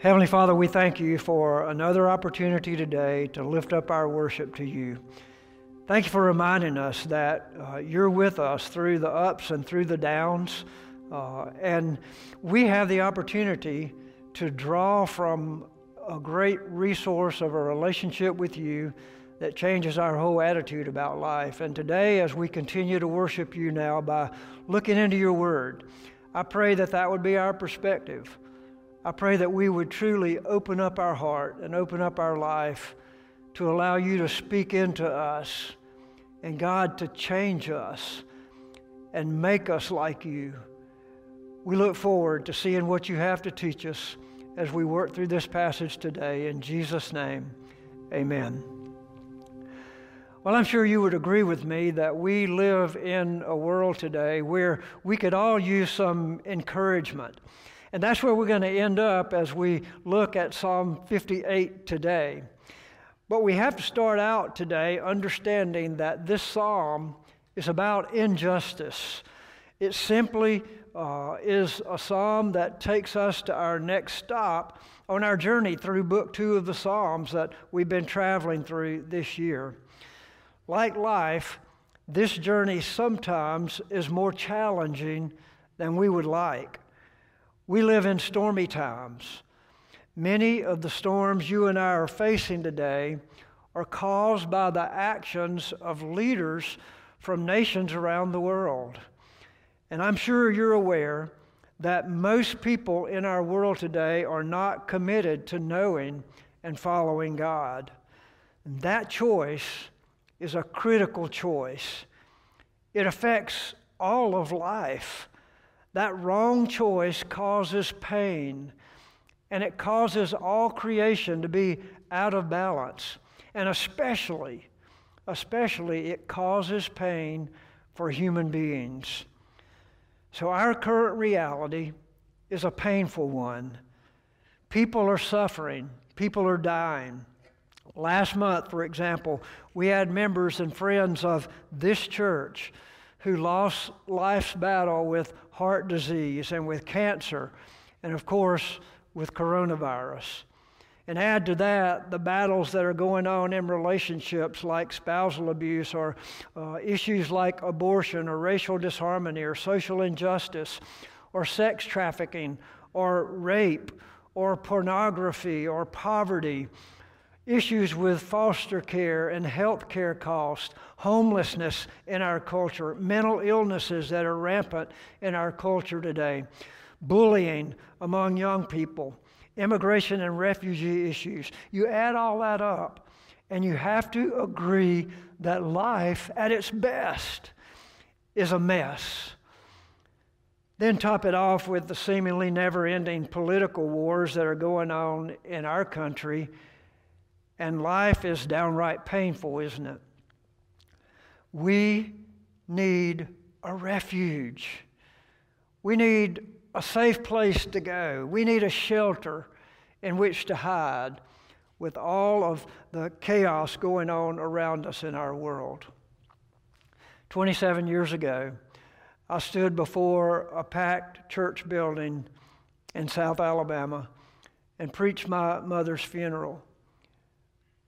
Heavenly Father, we thank you for another opportunity today to lift up our worship to you. Thank you for reminding us that uh, you're with us through the ups and through the downs. Uh, and we have the opportunity to draw from a great resource of a relationship with you that changes our whole attitude about life. And today, as we continue to worship you now by looking into your word, I pray that that would be our perspective. I pray that we would truly open up our heart and open up our life to allow you to speak into us and God to change us and make us like you. We look forward to seeing what you have to teach us as we work through this passage today. In Jesus' name, amen. Well, I'm sure you would agree with me that we live in a world today where we could all use some encouragement. And that's where we're going to end up as we look at Psalm 58 today. But we have to start out today understanding that this psalm is about injustice. It simply uh, is a psalm that takes us to our next stop on our journey through book two of the Psalms that we've been traveling through this year. Like life, this journey sometimes is more challenging than we would like. We live in stormy times. Many of the storms you and I are facing today are caused by the actions of leaders from nations around the world. And I'm sure you're aware that most people in our world today are not committed to knowing and following God. And that choice is a critical choice. It affects all of life. That wrong choice causes pain, and it causes all creation to be out of balance. And especially, especially, it causes pain for human beings. So, our current reality is a painful one. People are suffering, people are dying. Last month, for example, we had members and friends of this church who lost life's battle with heart disease and with cancer, and of course, with coronavirus. And add to that the battles that are going on in relationships like spousal abuse or uh, issues like abortion or racial disharmony or social injustice or sex trafficking or rape or pornography or poverty issues with foster care and health care costs, homelessness in our culture, mental illnesses that are rampant in our culture today, bullying among young people, immigration and refugee issues. You add all that up, and you have to agree that life at its best is a mess. Then top it off with the seemingly never ending political wars that are going on in our country and life is downright painful, isn't it? We need a refuge. We need a safe place to go. We need a shelter in which to hide with all of the chaos going on around us in our world. 27 years ago, I stood before a packed church building in South Alabama and preached my mother's funeral.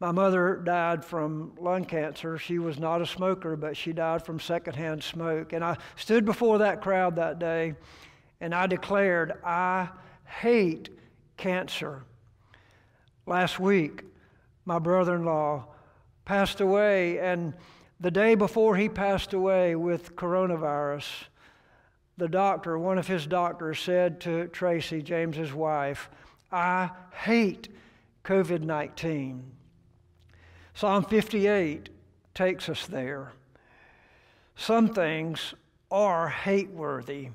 My mother died from lung cancer. She was not a smoker, but she died from secondhand smoke. And I stood before that crowd that day and I declared, I hate cancer. Last week, my brother in law passed away, and the day before he passed away with coronavirus, the doctor, one of his doctors, said to Tracy, James's wife, I hate COVID 19. Psalm 58 takes us there. Some things are hate worthy.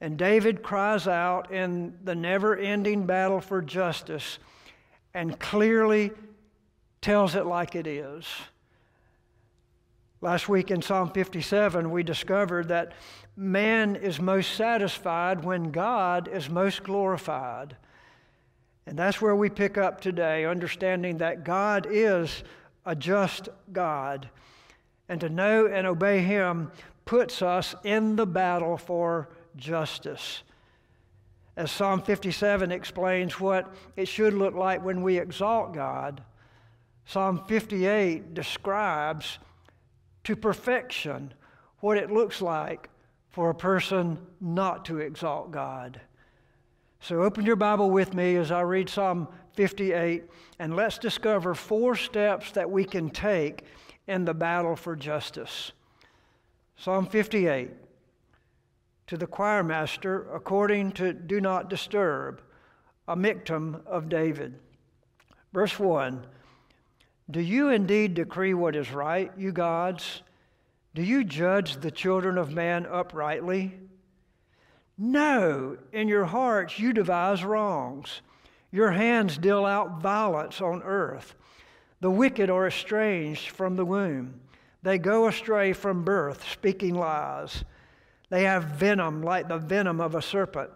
And David cries out in the never ending battle for justice and clearly tells it like it is. Last week in Psalm 57, we discovered that man is most satisfied when God is most glorified. And that's where we pick up today, understanding that God is a just God. And to know and obey Him puts us in the battle for justice. as Psalm 57 explains what it should look like when we exalt God, Psalm 58 describes to perfection what it looks like for a person not to exalt God. So open your Bible with me as I read Psalm 58, and let's discover four steps that we can take in the battle for justice. Psalm 58 to the choir master according to Do Not Disturb, a miktam of David. Verse 1 Do you indeed decree what is right, you gods? Do you judge the children of man uprightly? No, in your hearts you devise wrongs. Your hands deal out violence on earth. The wicked are estranged from the womb. They go astray from birth, speaking lies. They have venom like the venom of a serpent,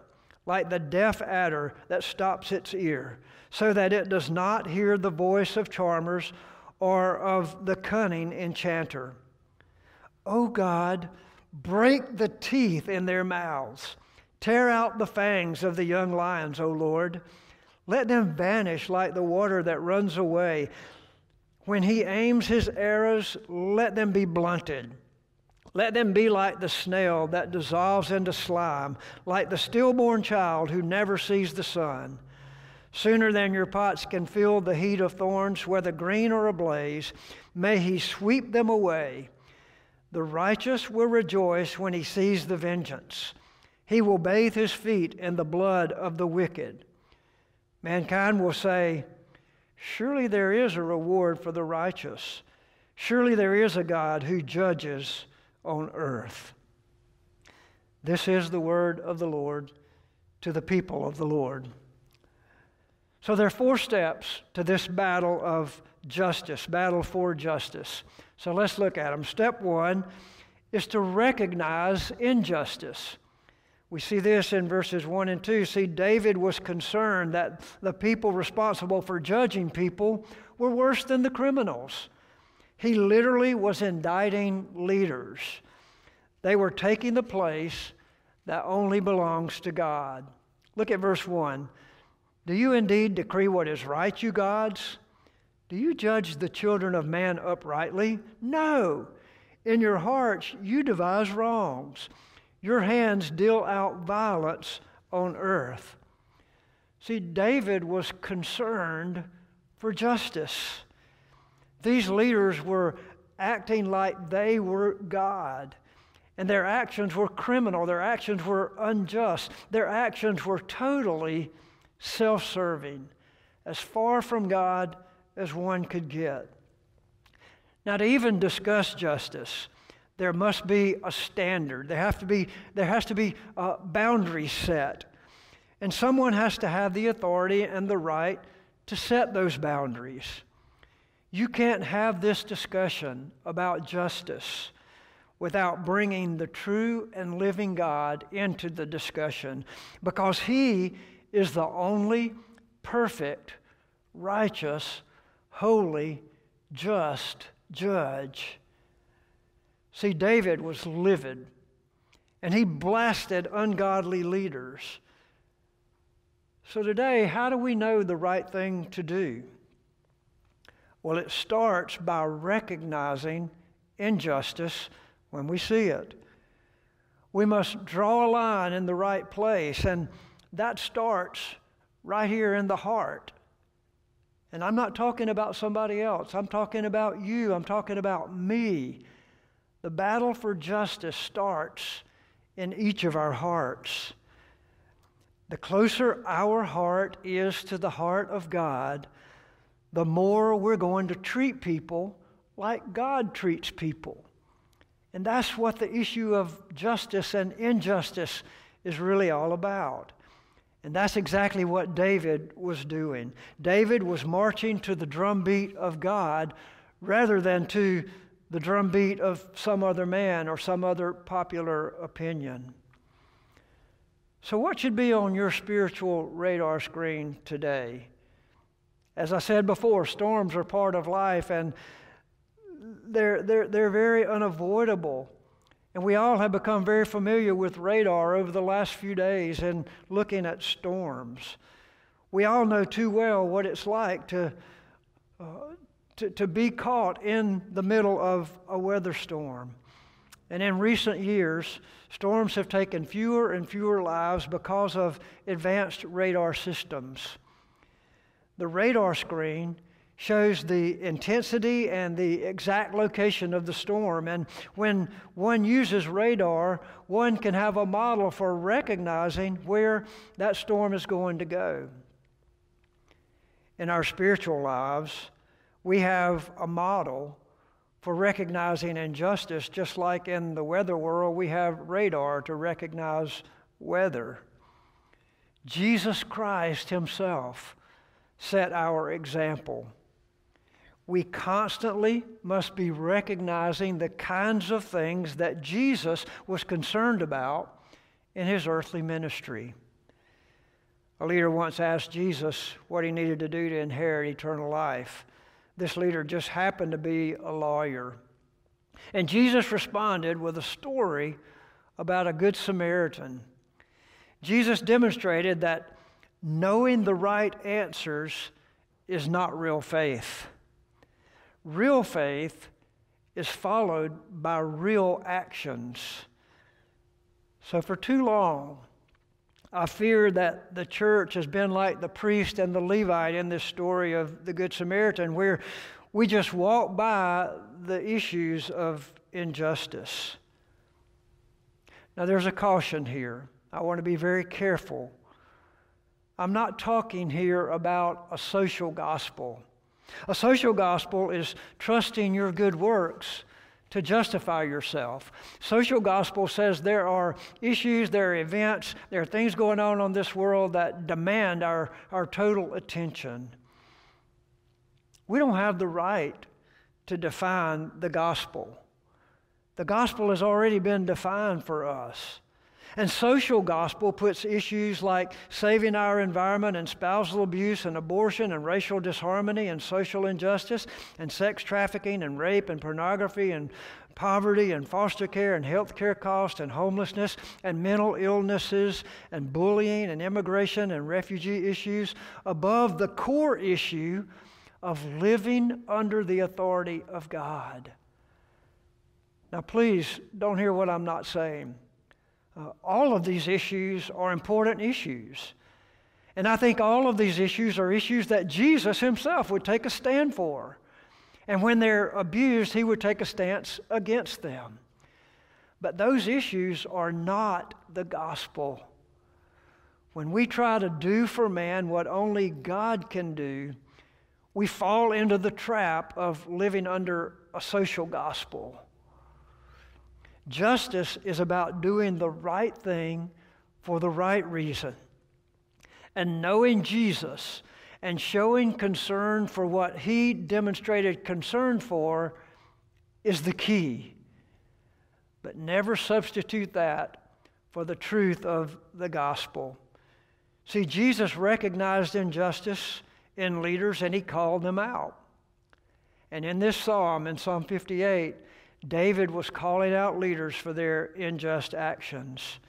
like the deaf adder that stops its ear, so that it does not hear the voice of charmers or of the cunning enchanter. O God, break the teeth in their mouths. Tear out the fangs of the young lions, O Lord. Let them vanish like the water that runs away. When he aims his arrows, let them be blunted. Let them be like the snail that dissolves into slime, like the stillborn child who never sees the sun. Sooner than your pots can feel the heat of thorns, whether green or ablaze, may he sweep them away. The righteous will rejoice when he sees the vengeance. He will bathe his feet in the blood of the wicked. Mankind will say, Surely there is a reward for the righteous. Surely there is a God who judges on earth. This is the word of the Lord to the people of the Lord. So there are four steps to this battle of justice, battle for justice. So let's look at them. Step one is to recognize injustice. We see this in verses 1 and 2. See, David was concerned that the people responsible for judging people were worse than the criminals. He literally was indicting leaders. They were taking the place that only belongs to God. Look at verse 1. Do you indeed decree what is right, you gods? Do you judge the children of man uprightly? No. In your hearts you devise wrongs. Your hands deal out violence on earth. See, David was concerned for justice. These leaders were acting like they were God. And their actions were criminal. Their actions were unjust. Their actions were totally self serving, as far from God as one could get. Now, to even discuss justice, there must be a standard. There, have to be, there has to be a boundary set. And someone has to have the authority and the right to set those boundaries. You can't have this discussion about justice without bringing the true and living God into the discussion because He is the only perfect, righteous, holy, just judge. See, David was livid and he blasted ungodly leaders. So, today, how do we know the right thing to do? Well, it starts by recognizing injustice when we see it. We must draw a line in the right place, and that starts right here in the heart. And I'm not talking about somebody else, I'm talking about you, I'm talking about me. The battle for justice starts in each of our hearts. The closer our heart is to the heart of God, the more we're going to treat people like God treats people. And that's what the issue of justice and injustice is really all about. And that's exactly what David was doing. David was marching to the drumbeat of God rather than to the drumbeat of some other man or some other popular opinion. So, what should be on your spiritual radar screen today? As I said before, storms are part of life and they're, they're, they're very unavoidable. And we all have become very familiar with radar over the last few days and looking at storms. We all know too well what it's like to, uh, to, to be caught in the middle of a weather storm. And in recent years, storms have taken fewer and fewer lives because of advanced radar systems. The radar screen shows the intensity and the exact location of the storm. And when one uses radar, one can have a model for recognizing where that storm is going to go. In our spiritual lives, we have a model for recognizing injustice, just like in the weather world, we have radar to recognize weather. Jesus Christ Himself set our example we constantly must be recognizing the kinds of things that Jesus was concerned about in his earthly ministry. A leader once asked Jesus what he needed to do to inherit eternal life. This leader just happened to be a lawyer. And Jesus responded with a story about a good Samaritan. Jesus demonstrated that knowing the right answers is not real faith. Real faith is followed by real actions. So, for too long, I fear that the church has been like the priest and the Levite in this story of the Good Samaritan, where we just walk by the issues of injustice. Now, there's a caution here. I want to be very careful. I'm not talking here about a social gospel. A social gospel is trusting your good works to justify yourself. Social gospel says there are issues, there are events, there are things going on in this world that demand our, our total attention. We don't have the right to define the gospel. The gospel has already been defined for us. And social gospel puts issues like saving our environment and spousal abuse and abortion and racial disharmony and social injustice and sex trafficking and rape and pornography and poverty and foster care and health care costs and homelessness and mental illnesses and bullying and immigration and refugee issues above the core issue of living under the authority of God. Now, please don't hear what I'm not saying. Uh, all of these issues are important issues. And I think all of these issues are issues that Jesus himself would take a stand for. And when they're abused, he would take a stance against them. But those issues are not the gospel. When we try to do for man what only God can do, we fall into the trap of living under a social gospel. Justice is about doing the right thing for the right reason. And knowing Jesus and showing concern for what he demonstrated concern for is the key. But never substitute that for the truth of the gospel. See, Jesus recognized injustice in leaders and he called them out. And in this psalm, in Psalm 58, David was calling out leaders for their unjust actions.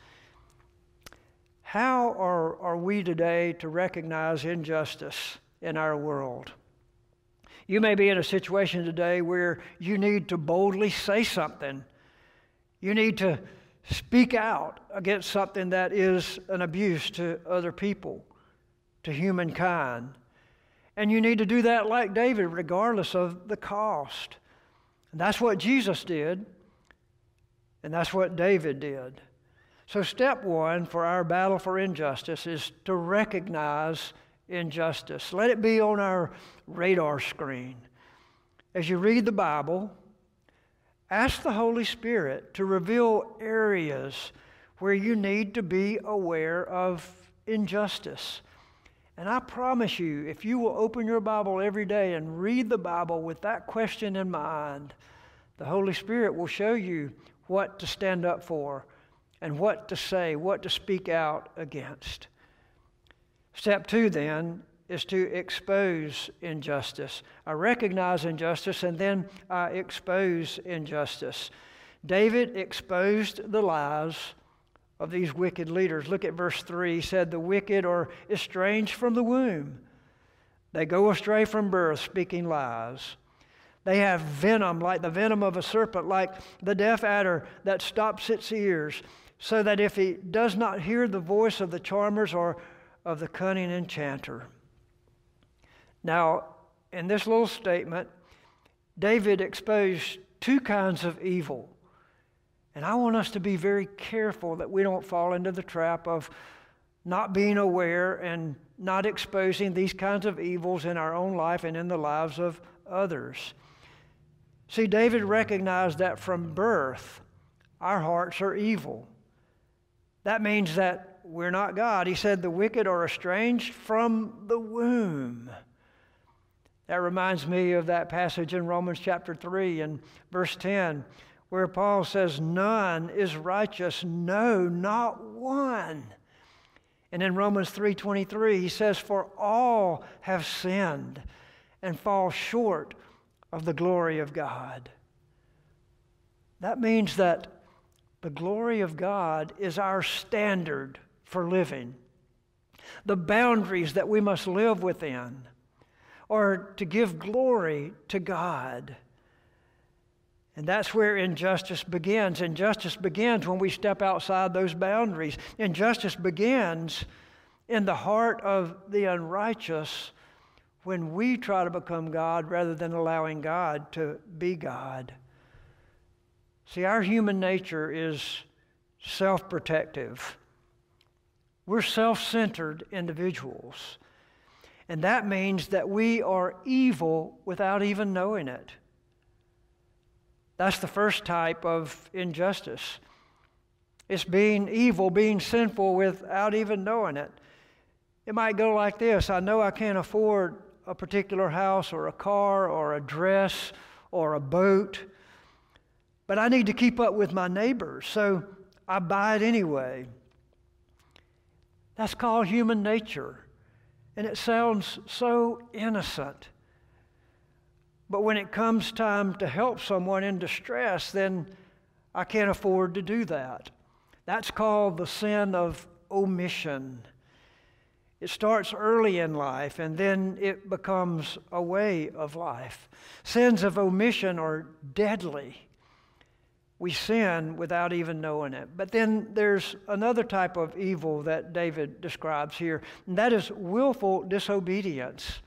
How are, are we today to recognize injustice in our world? You may be in a situation today where you need to boldly say something. You need to speak out against something that is an abuse to other people, to humankind. And you need to do that like David, regardless of the cost. And that's what Jesus did, and that's what David did. So, step one for our battle for injustice is to recognize injustice. Let it be on our radar screen. As you read the Bible, ask the Holy Spirit to reveal areas where you need to be aware of injustice. And I promise you, if you will open your Bible every day and read the Bible with that question in mind, the Holy Spirit will show you what to stand up for and what to say, what to speak out against. Step two, then, is to expose injustice. I recognize injustice and then I expose injustice. David exposed the lies of these wicked leaders. Look at verse 3. He said, The wicked are estranged from the womb. They go astray from birth, speaking lies. They have venom, like the venom of a serpent, like the deaf adder that stops its ears, so that if he does not hear the voice of the charmers or of the cunning enchanter. Now, in this little statement, David exposed two kinds of evil. And I want us to be very careful that we don't fall into the trap of not being aware and not exposing these kinds of evils in our own life and in the lives of others. See, David recognized that from birth, our hearts are evil. That means that we're not God. He said, The wicked are estranged from the womb. That reminds me of that passage in Romans chapter 3 and verse 10, where Paul says, None is righteous, no, not one. And in Romans 3:23 he says for all have sinned and fall short of the glory of God. That means that the glory of God is our standard for living. The boundaries that we must live within are to give glory to God. And that's where injustice begins. Injustice begins when we step outside those boundaries. Injustice begins in the heart of the unrighteous when we try to become God rather than allowing God to be God. See, our human nature is self protective. We're self centered individuals. And that means that we are evil without even knowing it. That's the first type of injustice. It's being evil, being sinful without even knowing it. It might go like this I know I can't afford a particular house or a car or a dress or a boat, but I need to keep up with my neighbors, so I buy it anyway. That's called human nature, and it sounds so innocent. But when it comes time to help someone in distress, then I can't afford to do that. That's called the sin of omission. It starts early in life and then it becomes a way of life. Sins of omission are deadly. We sin without even knowing it. But then there's another type of evil that David describes here, and that is willful disobedience.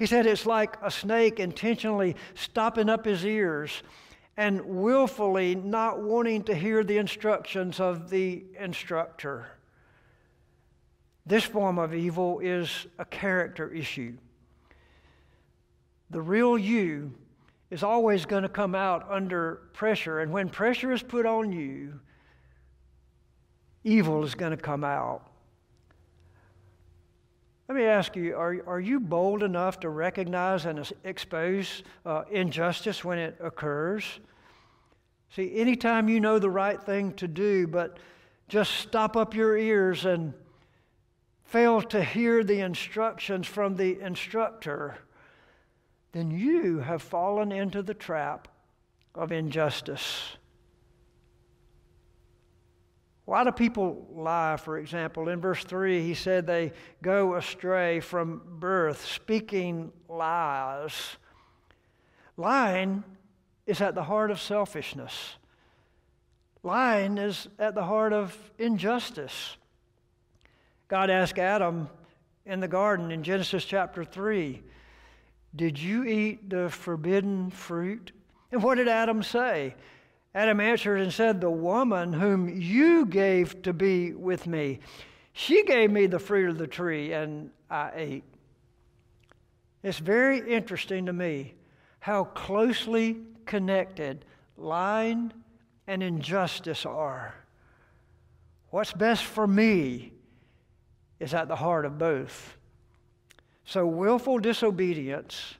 He said it's like a snake intentionally stopping up his ears and willfully not wanting to hear the instructions of the instructor. This form of evil is a character issue. The real you is always going to come out under pressure, and when pressure is put on you, evil is going to come out. Let me ask you are, are you bold enough to recognize and expose uh, injustice when it occurs? See, anytime you know the right thing to do, but just stop up your ears and fail to hear the instructions from the instructor, then you have fallen into the trap of injustice. Why do people lie, for example? In verse 3, he said they go astray from birth, speaking lies. Lying is at the heart of selfishness, lying is at the heart of injustice. God asked Adam in the garden in Genesis chapter 3, Did you eat the forbidden fruit? And what did Adam say? Adam answered and said, The woman whom you gave to be with me, she gave me the fruit of the tree, and I ate. It's very interesting to me how closely connected lying and injustice are. What's best for me is at the heart of both. So, willful disobedience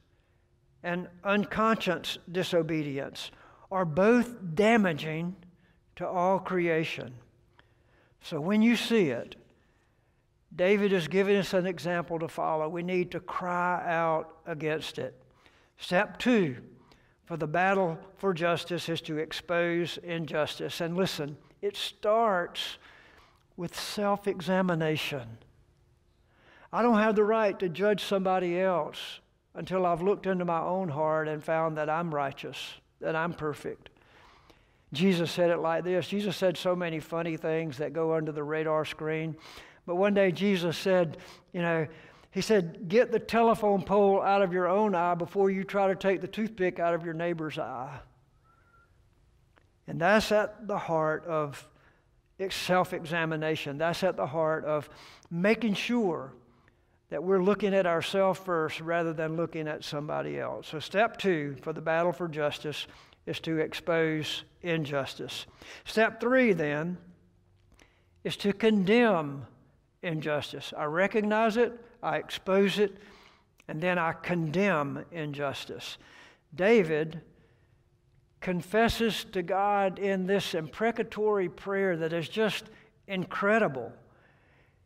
and unconscious disobedience are both damaging to all creation. So when you see it, David is giving us an example to follow. We need to cry out against it. Step two for the battle for justice is to expose injustice. And listen, it starts with self examination. I don't have the right to judge somebody else until I've looked into my own heart and found that I'm righteous, that I'm perfect. Jesus said it like this Jesus said so many funny things that go under the radar screen. But one day Jesus said, you know, he said, Get the telephone pole out of your own eye before you try to take the toothpick out of your neighbor's eye. And that's at the heart of self examination. That's at the heart of making sure that we're looking at ourselves first rather than looking at somebody else. So, step two for the battle for justice is to expose injustice. Step three, then, is to condemn injustice. I recognize it, I expose it, and then I condemn injustice. David confesses to God in this imprecatory prayer that is just incredible.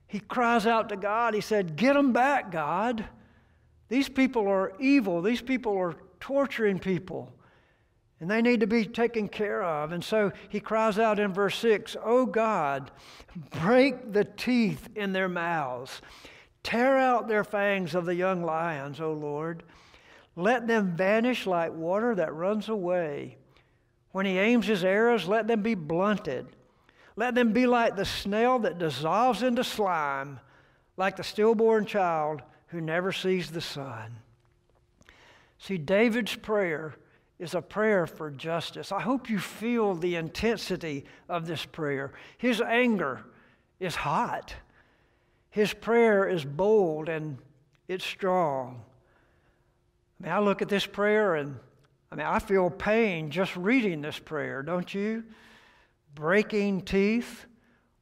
He cries out to God, he said, Get them back, God. These people are evil, these people are torturing people. And they need to be taken care of. And so he cries out in verse 6 Oh God, break the teeth in their mouths, tear out their fangs of the young lions, O Lord. Let them vanish like water that runs away. When he aims his arrows, let them be blunted. Let them be like the snail that dissolves into slime, like the stillborn child who never sees the sun. See, David's prayer is a prayer for justice. I hope you feel the intensity of this prayer. His anger is hot, his prayer is bold and it's strong. I mean, I look at this prayer and I mean, I feel pain just reading this prayer, don't you? Breaking teeth.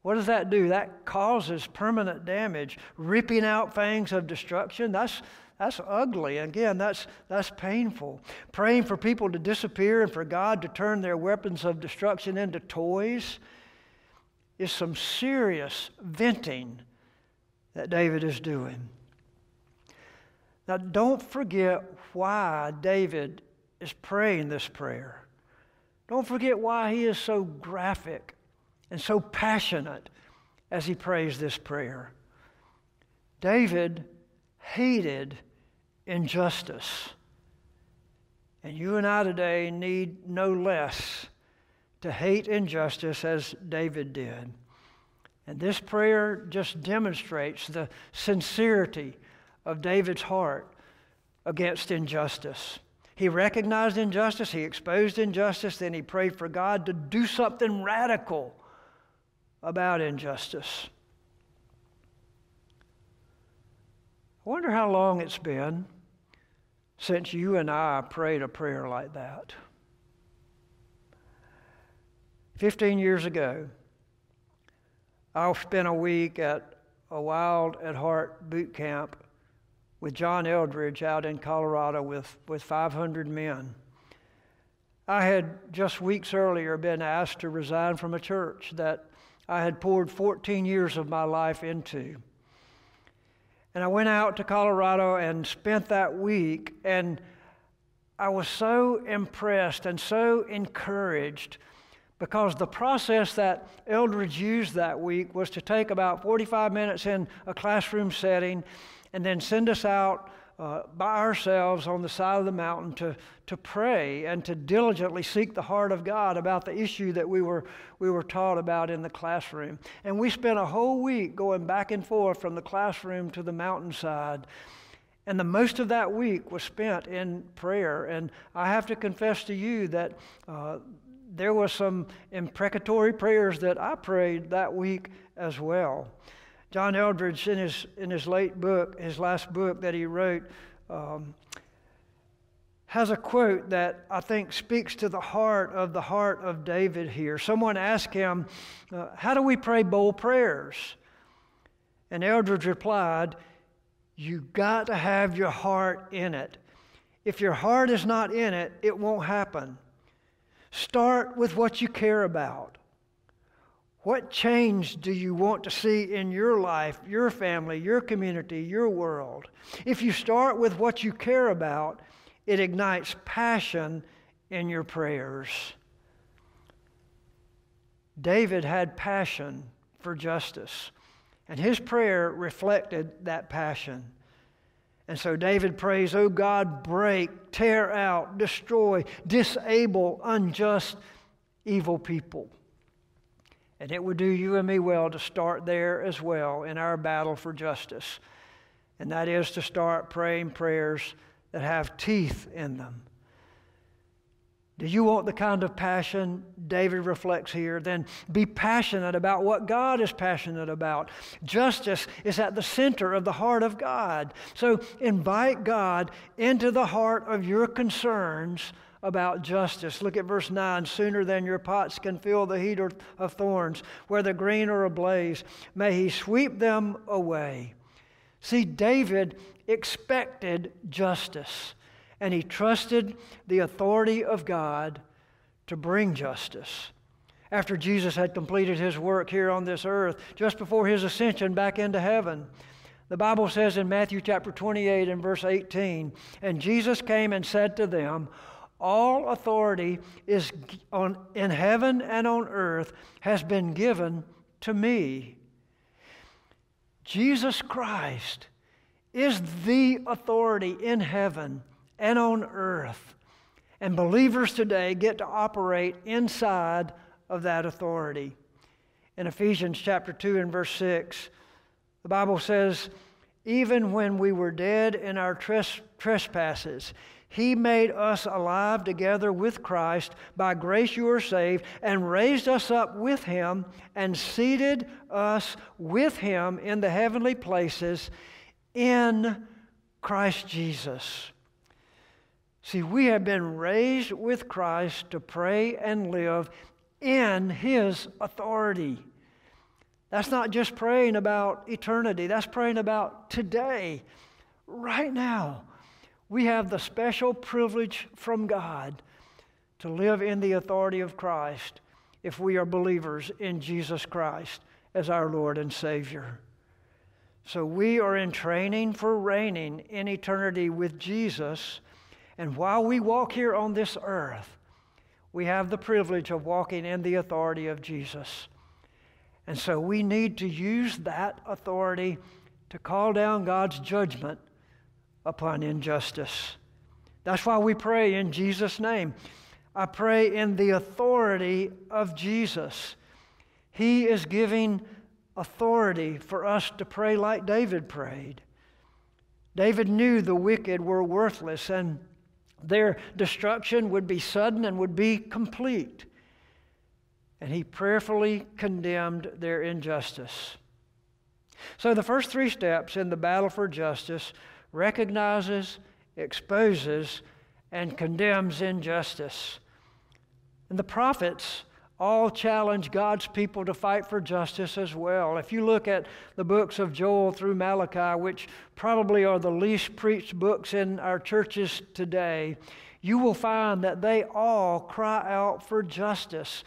What does that do? That causes permanent damage, ripping out fangs of destruction. That's, that's ugly. Again, that's, that's painful. Praying for people to disappear and for God to turn their weapons of destruction into toys is some serious venting that David is doing. Now, don't forget why David is praying this prayer. Don't forget why he is so graphic and so passionate as he prays this prayer. David hated injustice. And you and I today need no less to hate injustice as David did. And this prayer just demonstrates the sincerity of David's heart against injustice. He recognized injustice, he exposed injustice, then he prayed for God to do something radical about injustice. I wonder how long it's been since you and I prayed a prayer like that. Fifteen years ago, I spent a week at a Wild at Heart boot camp with John Eldredge out in Colorado with, with 500 men. I had just weeks earlier been asked to resign from a church that I had poured 14 years of my life into. And I went out to Colorado and spent that week, and I was so impressed and so encouraged because the process that Eldridge used that week was to take about 45 minutes in a classroom setting and then send us out uh, by ourselves on the side of the mountain to, to pray and to diligently seek the heart of God about the issue that we were, we were taught about in the classroom. And we spent a whole week going back and forth from the classroom to the mountainside. And the most of that week was spent in prayer. And I have to confess to you that uh, there were some imprecatory prayers that I prayed that week as well. John Eldredge, in his, in his late book, his last book that he wrote, um, has a quote that I think speaks to the heart of the heart of David here. Someone asked him, uh, How do we pray bold prayers? And Eldredge replied, You got to have your heart in it. If your heart is not in it, it won't happen. Start with what you care about. What change do you want to see in your life, your family, your community, your world? If you start with what you care about, it ignites passion in your prayers. David had passion for justice, and his prayer reflected that passion. And so David prays, Oh God, break, tear out, destroy, disable unjust, evil people. And it would do you and me well to start there as well in our battle for justice. And that is to start praying prayers that have teeth in them. Do you want the kind of passion David reflects here? Then be passionate about what God is passionate about. Justice is at the center of the heart of God. So invite God into the heart of your concerns about justice. Look at verse 9. Sooner than your pots can feel the heat of thorns, whether green or ablaze, may he sweep them away. See, David expected justice and he trusted the authority of God to bring justice. After Jesus had completed his work here on this earth, just before his ascension back into heaven, the Bible says in Matthew chapter 28 and verse 18, and Jesus came and said to them, All authority is on, in heaven and on earth has been given to me. Jesus Christ is the authority in heaven and on earth. And believers today get to operate inside of that authority. In Ephesians chapter 2 and verse 6, the Bible says, Even when we were dead in our tres- trespasses, he made us alive together with Christ. By grace you are saved, and raised us up with Him, and seated us with Him in the heavenly places in Christ Jesus. See, we have been raised with Christ to pray and live in His authority. That's not just praying about eternity, that's praying about today, right now. We have the special privilege from God to live in the authority of Christ if we are believers in Jesus Christ as our Lord and Savior. So we are in training for reigning in eternity with Jesus and while we walk here on this earth, we have the privilege of walking in the authority of Jesus. And so we need to use that authority to call down God's judgment upon injustice. That's why we pray in Jesus' name. I pray in the authority of Jesus. He is giving authority for us to pray like David prayed. David knew the wicked were worthless and their destruction would be sudden and would be complete. And he prayerfully condemned their injustice. So the first three steps in the battle for justice recognizes, exposes, and condemns injustice. And the prophets all challenge God's people to fight for justice as well. If you look at the books of Joel through Malachi, which probably are the least preached books in our churches today, you will find that they all cry out for justice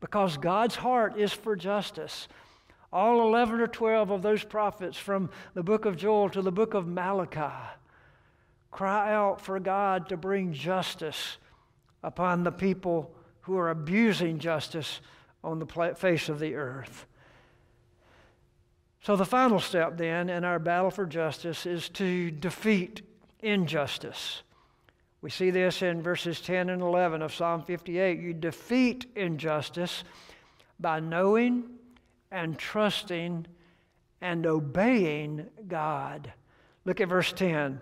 because God's heart is for justice. All 11 or 12 of those prophets from the book of Joel to the book of Malachi cry out for God to bring justice upon the people who are abusing justice on the face of the earth. So, the final step then in our battle for justice is to defeat injustice. We see this in verses 10 and 11 of Psalm 58. You defeat injustice by knowing and trusting and obeying God. Look at verse 10.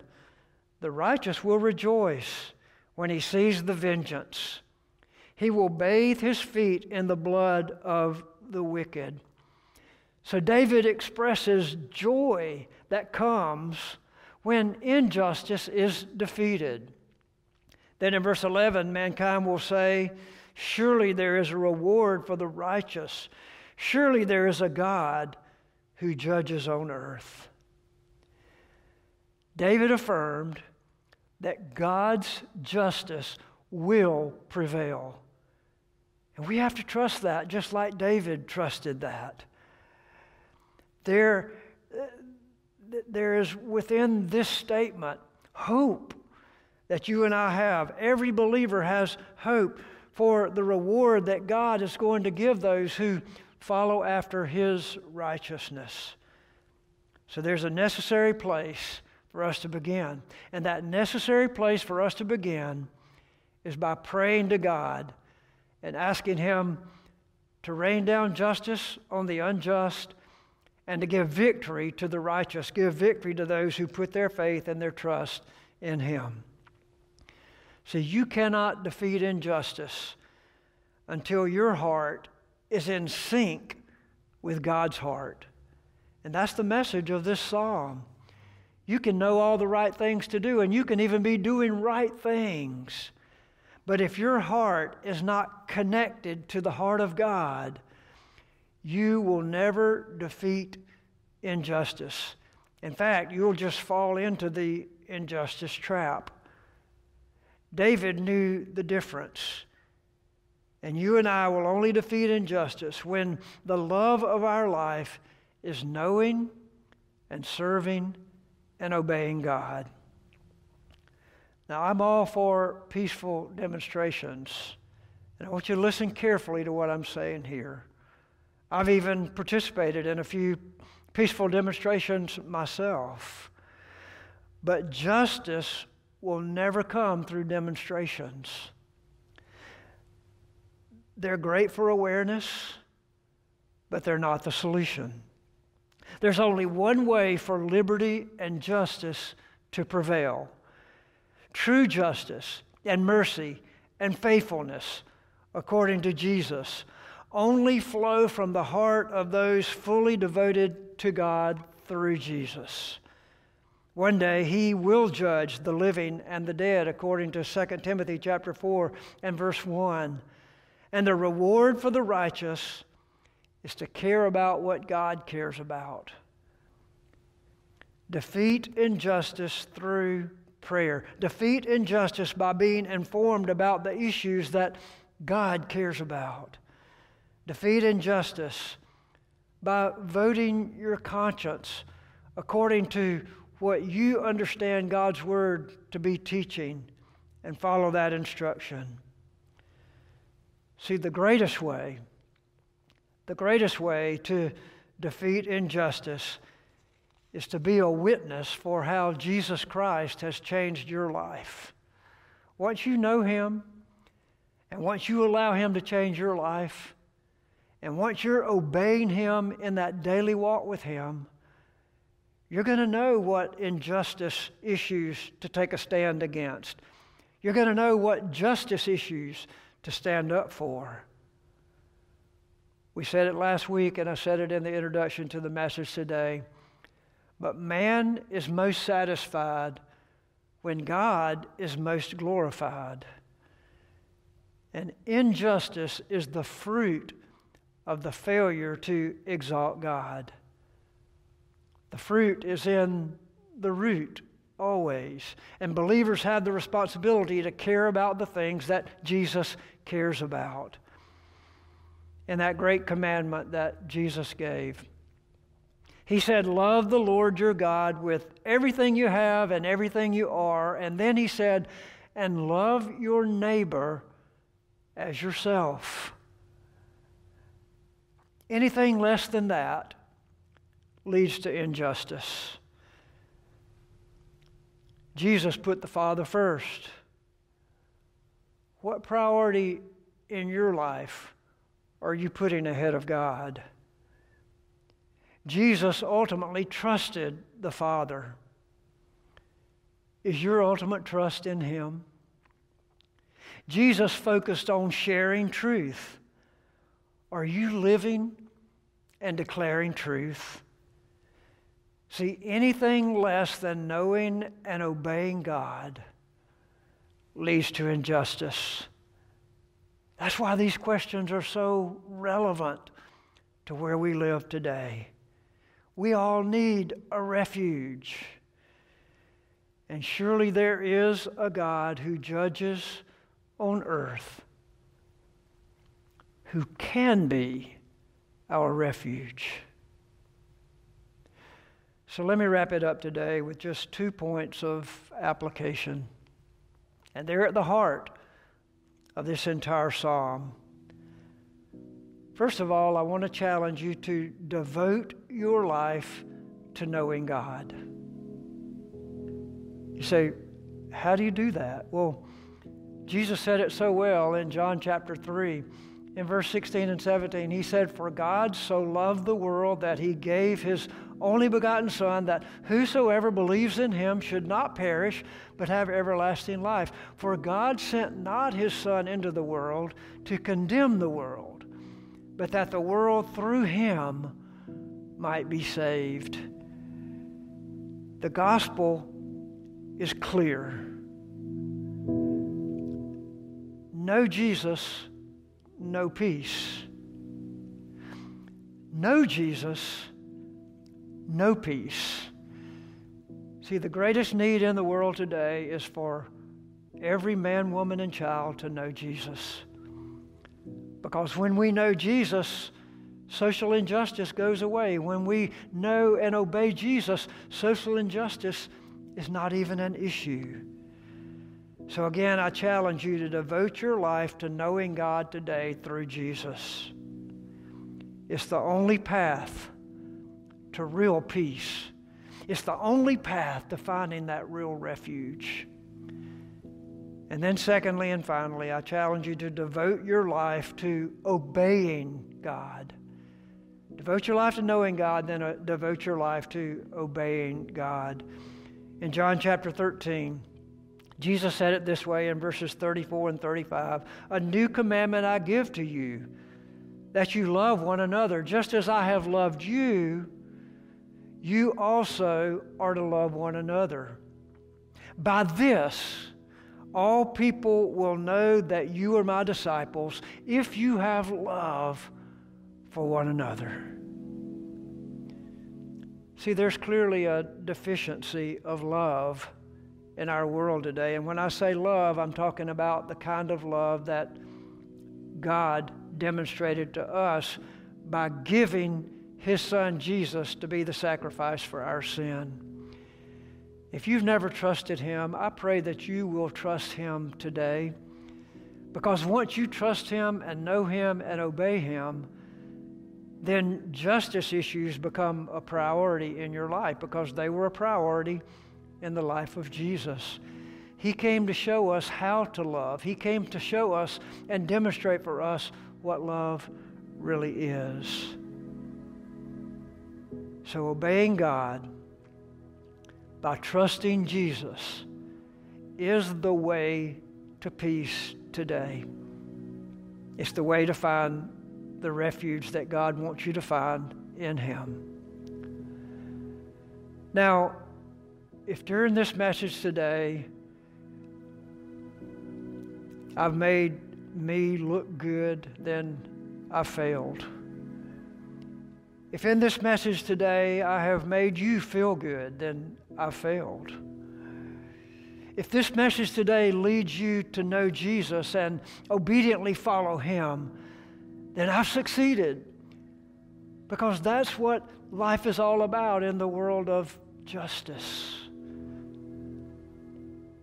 The righteous will rejoice when he sees the vengeance he will bathe his feet in the blood of the wicked. So David expresses joy that comes when injustice is defeated. Then in verse 11, mankind will say, Surely there is a reward for the righteous. Surely there is a God who judges on earth. David affirmed that God's justice will prevail. And we have to trust that, just like David trusted that. There, there is within this statement hope that you and I have. Every believer has hope for the reward that God is going to give those who follow after His righteousness. So there's a necessary place for us to begin. And that necessary place for us to begin is by praying to God and asking Him to rain down justice on the unjust and to give victory to the righteous, give victory to those who put their faith and their trust in Him. See, you cannot defeat injustice until your heart is in sync with God's heart. And that's the message of this psalm. You can know all the right things to do, and you can even be doing right things. But if your heart is not connected to the heart of God, you will never defeat injustice. In fact, you'll just fall into the injustice trap. David knew the difference. And you and I will only defeat injustice when the love of our life is knowing and serving and obeying God. Now, I'm all for peaceful demonstrations, and I want you to listen carefully to what I'm saying here. I've even participated in a few peaceful demonstrations myself. But justice will never come through demonstrations. They're great for awareness, but they're not the solution. There's only one way for liberty and justice to prevail true justice and mercy and faithfulness, according to Jesus, only flow from the heart of those fully devoted to God through Jesus. One day he will judge the living and the dead according to 2 Timothy chapter 4 and verse 1. And the reward for the righteous is to care about what God cares about. Defeat injustice through prayer. Defeat injustice by being informed about the issues that God cares about. Defeat injustice by voting your conscience according to what you understand God's Word to be teaching and follow that instruction. See, the greatest way the greatest way to defeat injustice is to be a witness for how Jesus Christ has changed your life. Once you know Him, and once you allow Him to change your life, and once you're obeying Him in that daily walk with Him, you're going to know what injustice issues to take a stand against. You're going to know what justice issues to stand up for. We said it last week, and I said it in the introduction to the message today. But man is most satisfied when God is most glorified. And injustice is the fruit of the failure to exalt God. The fruit is in the root always. And believers have the responsibility to care about the things that Jesus cares about And that great commandment that Jesus gave. He said, Love the Lord your God with everything you have and everything you are. And then he said, And love your neighbor as yourself. Anything less than that leads to injustice. Jesus put the Father first. What priority in your life are you putting ahead of God? Jesus ultimately trusted the Father. Is your ultimate trust in Him? Jesus focused on sharing truth. Are you living and declaring truth? See, anything less than knowing and obeying God leads to injustice. That's why these questions are so relevant to where we live today. We all need a refuge. And surely there is a God who judges on earth, who can be our refuge. So let me wrap it up today with just two points of application. And they're at the heart of this entire psalm. First of all, I want to challenge you to devote your life to knowing God. You say, How do you do that? Well, Jesus said it so well in John chapter 3. In verse 16 and 17, he said, For God so loved the world that he gave his only begotten Son, that whosoever believes in him should not perish, but have everlasting life. For God sent not his Son into the world to condemn the world, but that the world through him might be saved. The gospel is clear. No Jesus, no peace. No Jesus, no peace. See, the greatest need in the world today is for every man, woman, and child to know Jesus. Because when we know Jesus, social injustice goes away. When we know and obey Jesus, social injustice is not even an issue. So, again, I challenge you to devote your life to knowing God today through Jesus. It's the only path to real peace, it's the only path to finding that real refuge. And then, secondly and finally, I challenge you to devote your life to obeying God. Devote your life to knowing God, then uh, devote your life to obeying God. In John chapter 13, Jesus said it this way in verses 34 and 35 A new commandment I give to you, that you love one another. Just as I have loved you, you also are to love one another. By this, all people will know that you are my disciples if you have love for one another. See, there's clearly a deficiency of love in our world today. And when I say love, I'm talking about the kind of love that God demonstrated to us by giving His Son Jesus to be the sacrifice for our sin. If you've never trusted Him, I pray that you will trust Him today. Because once you trust Him and know Him and obey Him, then justice issues become a priority in your life because they were a priority in the life of Jesus. He came to show us how to love. He came to show us and demonstrate for us what love really is. So, obeying God by trusting Jesus is the way to peace today. It's the way to find the refuge that God wants you to find in Him. Now, if during this message today I've made me look good, then I failed. If in this message today I have made you feel good, then I failed. If this message today leads you to know Jesus and obediently follow Him, then I've succeeded. Because that's what life is all about in the world of justice.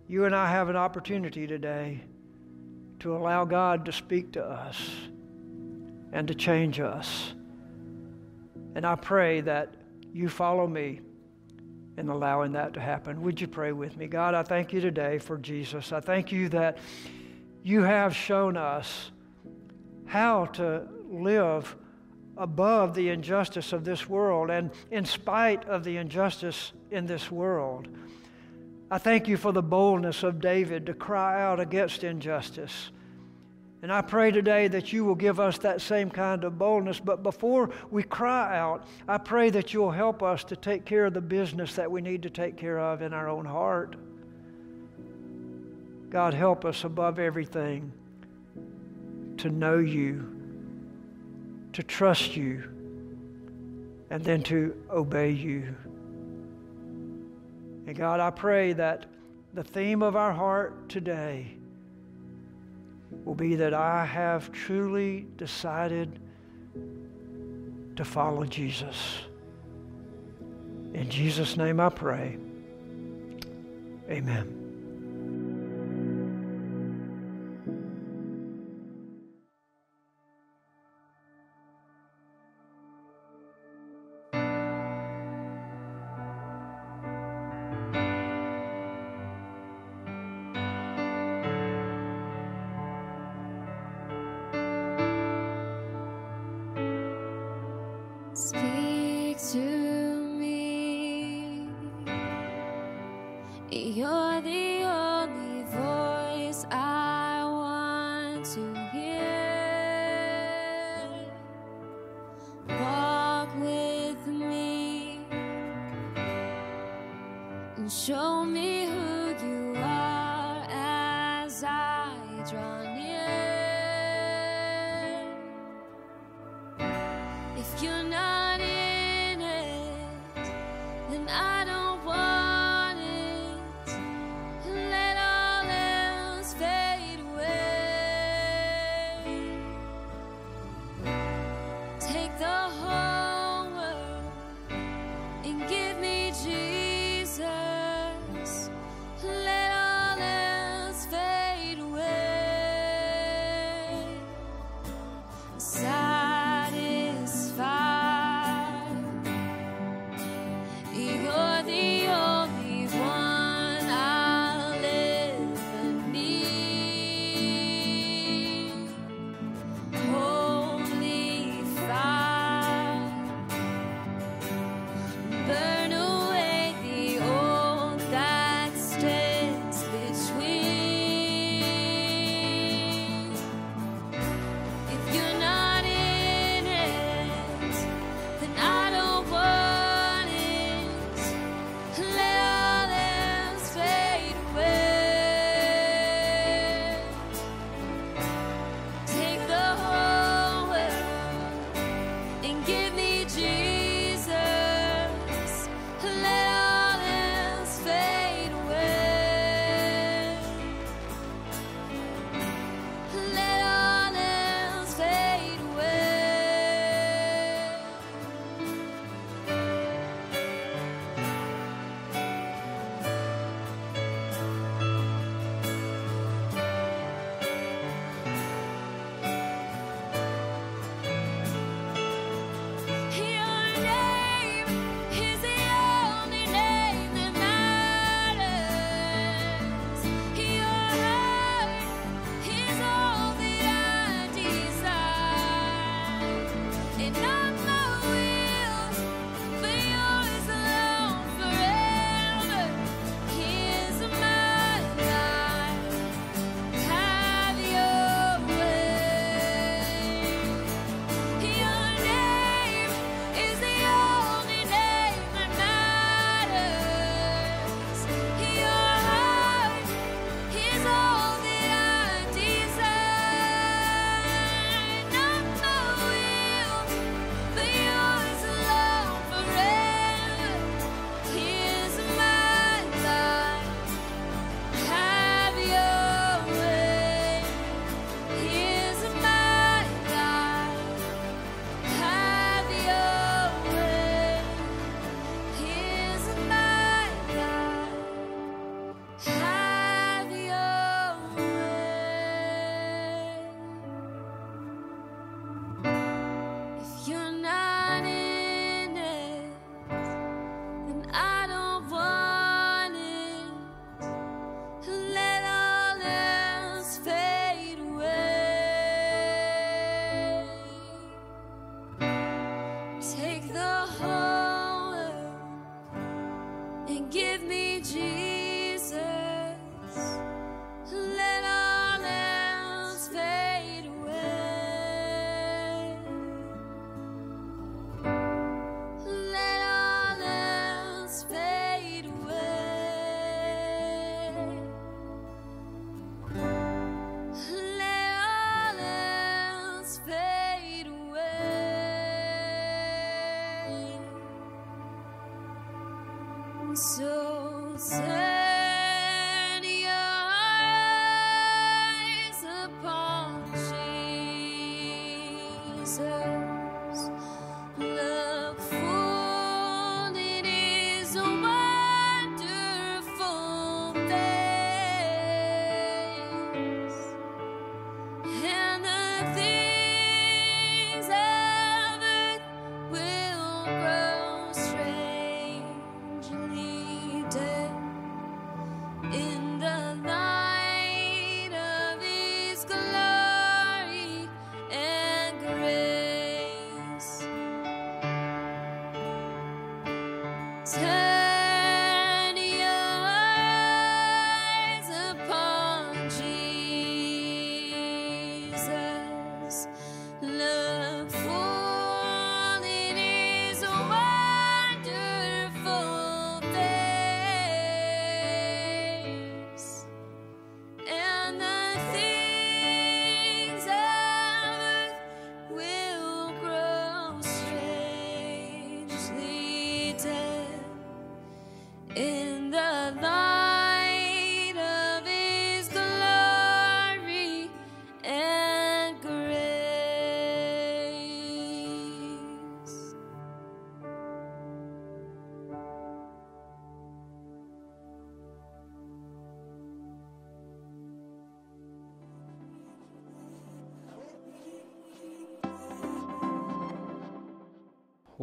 You and I have an opportunity today to allow God to speak to us and to change us. And I pray that you follow me in allowing that to happen. Would you pray with me? God, I thank you today for Jesus. I thank you that you have shown us how to live above the injustice of this world and in spite of the injustice in this world. I thank you for the boldness of David to cry out against injustice. And I pray today that you will give us that same kind of boldness. But before we cry out, I pray that you'll help us to take care of the business that we need to take care of in our own heart. God, help us above everything to know you, to trust you, and then to obey you. And God, I pray that the theme of our heart today will be that I have truly decided to follow Jesus. In Jesus' name I pray. Amen. You're the only voice I want to hear. Walk with me and show me.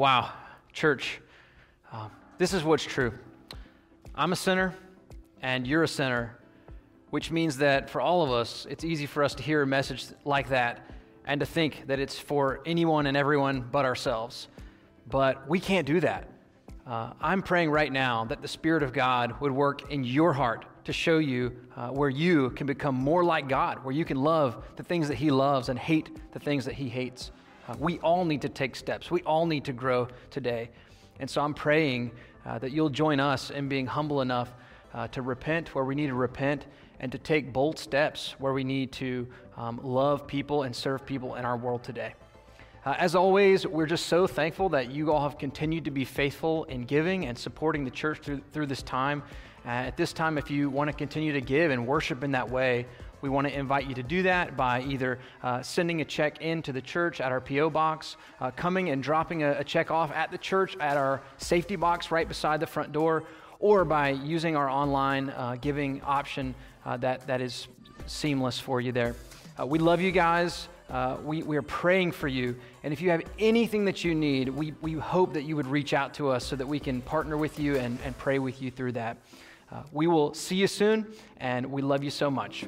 Wow, church, uh, this is what's true. I'm a sinner, and you're a sinner, which means that for all of us, it's easy for us to hear a message like that and to think that it's for anyone and everyone but ourselves. But we can't do that. Uh, I'm praying right now that the Spirit of God would work in your heart to show you uh, where you can become more like God, where you can love the things that He loves and hate the things that He hates. Uh, we all need to take steps. We all need to grow today. And so I'm praying uh, that you'll join us in being humble enough uh, to repent where we need to repent and to take bold steps where we need to um, love people and serve people in our world today. Uh, as always, we're just so thankful that you all have continued to be faithful in giving and supporting the church through, through this time. Uh, at this time, if you want to continue to give and worship in that way, we want to invite you to do that by either uh, sending a check in to the church at our P.O. box, uh, coming and dropping a, a check off at the church at our safety box right beside the front door, or by using our online uh, giving option uh, that, that is seamless for you there. Uh, we love you guys. Uh, we, we are praying for you. And if you have anything that you need, we, we hope that you would reach out to us so that we can partner with you and, and pray with you through that. Uh, we will see you soon, and we love you so much.